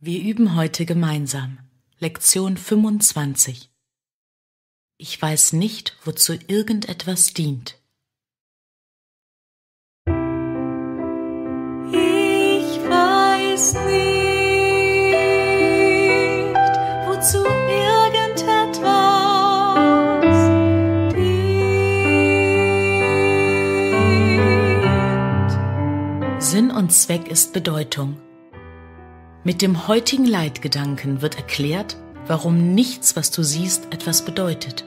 Wir üben heute gemeinsam. Lektion 25. Ich weiß nicht, wozu irgendetwas dient. Ich weiß nicht, wozu irgendetwas dient. Sinn und Zweck ist Bedeutung. Mit dem heutigen Leitgedanken wird erklärt, warum nichts, was du siehst, etwas bedeutet.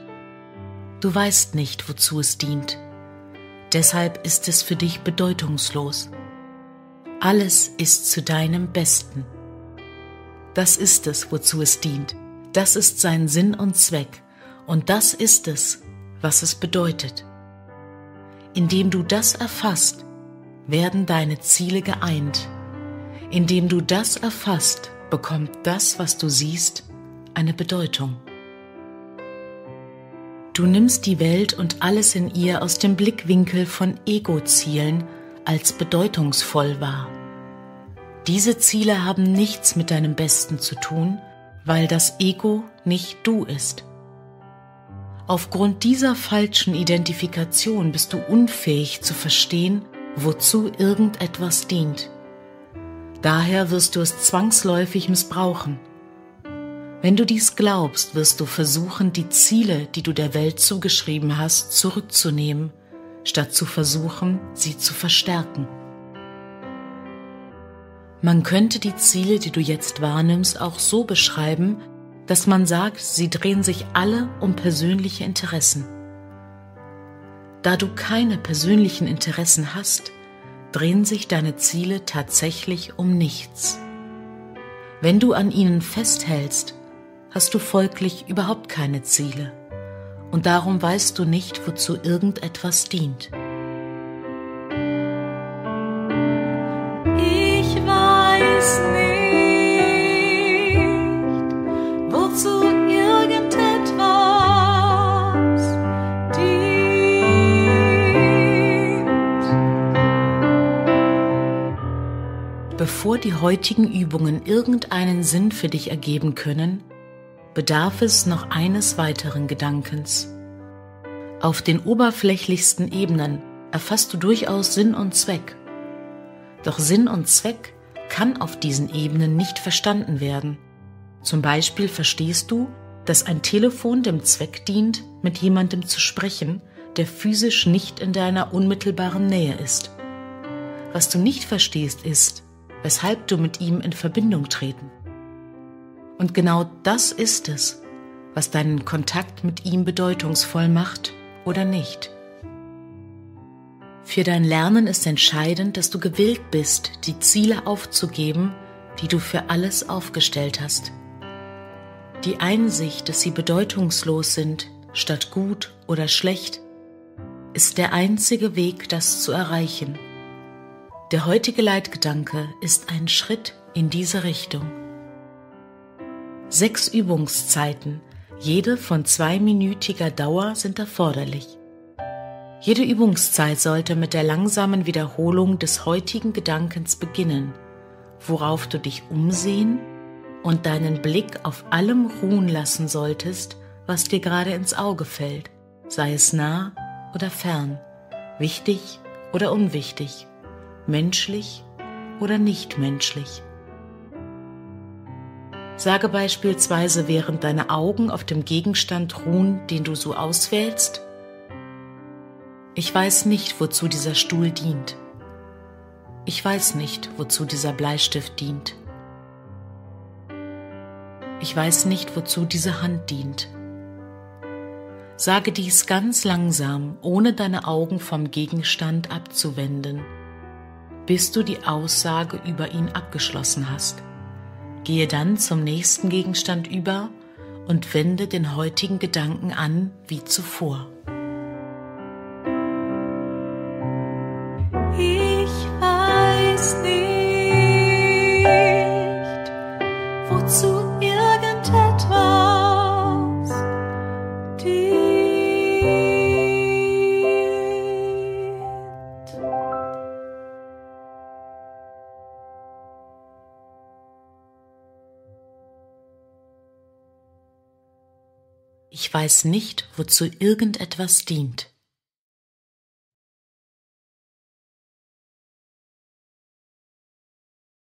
Du weißt nicht, wozu es dient. Deshalb ist es für dich bedeutungslos. Alles ist zu deinem Besten. Das ist es, wozu es dient. Das ist sein Sinn und Zweck. Und das ist es, was es bedeutet. Indem du das erfasst, werden deine Ziele geeint indem du das erfasst, bekommt das, was du siehst, eine Bedeutung. Du nimmst die Welt und alles in ihr aus dem Blickwinkel von Ego-Zielen als bedeutungsvoll wahr. Diese Ziele haben nichts mit deinem Besten zu tun, weil das Ego nicht du ist. Aufgrund dieser falschen Identifikation bist du unfähig zu verstehen, wozu irgendetwas dient. Daher wirst du es zwangsläufig missbrauchen. Wenn du dies glaubst, wirst du versuchen, die Ziele, die du der Welt zugeschrieben hast, zurückzunehmen, statt zu versuchen, sie zu verstärken. Man könnte die Ziele, die du jetzt wahrnimmst, auch so beschreiben, dass man sagt, sie drehen sich alle um persönliche Interessen. Da du keine persönlichen Interessen hast, drehen sich deine Ziele tatsächlich um nichts. Wenn du an ihnen festhältst, hast du folglich überhaupt keine Ziele und darum weißt du nicht, wozu irgendetwas dient. Bevor die heutigen Übungen irgendeinen Sinn für dich ergeben können, bedarf es noch eines weiteren Gedankens. Auf den oberflächlichsten Ebenen erfasst du durchaus Sinn und Zweck. Doch Sinn und Zweck kann auf diesen Ebenen nicht verstanden werden. Zum Beispiel verstehst du, dass ein Telefon dem Zweck dient, mit jemandem zu sprechen, der physisch nicht in deiner unmittelbaren Nähe ist. Was du nicht verstehst ist, weshalb du mit ihm in Verbindung treten. Und genau das ist es, was deinen Kontakt mit ihm bedeutungsvoll macht oder nicht. Für dein Lernen ist entscheidend, dass du gewillt bist, die Ziele aufzugeben, die du für alles aufgestellt hast. Die Einsicht, dass sie bedeutungslos sind, statt gut oder schlecht, ist der einzige Weg, das zu erreichen. Der heutige Leitgedanke ist ein Schritt in diese Richtung. Sechs Übungszeiten, jede von zweiminütiger Dauer, sind erforderlich. Jede Übungszeit sollte mit der langsamen Wiederholung des heutigen Gedankens beginnen, worauf du dich umsehen und deinen Blick auf allem ruhen lassen solltest, was dir gerade ins Auge fällt, sei es nah oder fern, wichtig oder unwichtig menschlich oder nicht menschlich. Sage beispielsweise, während deine Augen auf dem Gegenstand ruhen, den du so auswählst, ich weiß nicht, wozu dieser Stuhl dient. Ich weiß nicht, wozu dieser Bleistift dient. Ich weiß nicht, wozu diese Hand dient. Sage dies ganz langsam, ohne deine Augen vom Gegenstand abzuwenden bis du die Aussage über ihn abgeschlossen hast. Gehe dann zum nächsten Gegenstand über und wende den heutigen Gedanken an wie zuvor. Ich weiß nicht, wozu irgendetwas dient.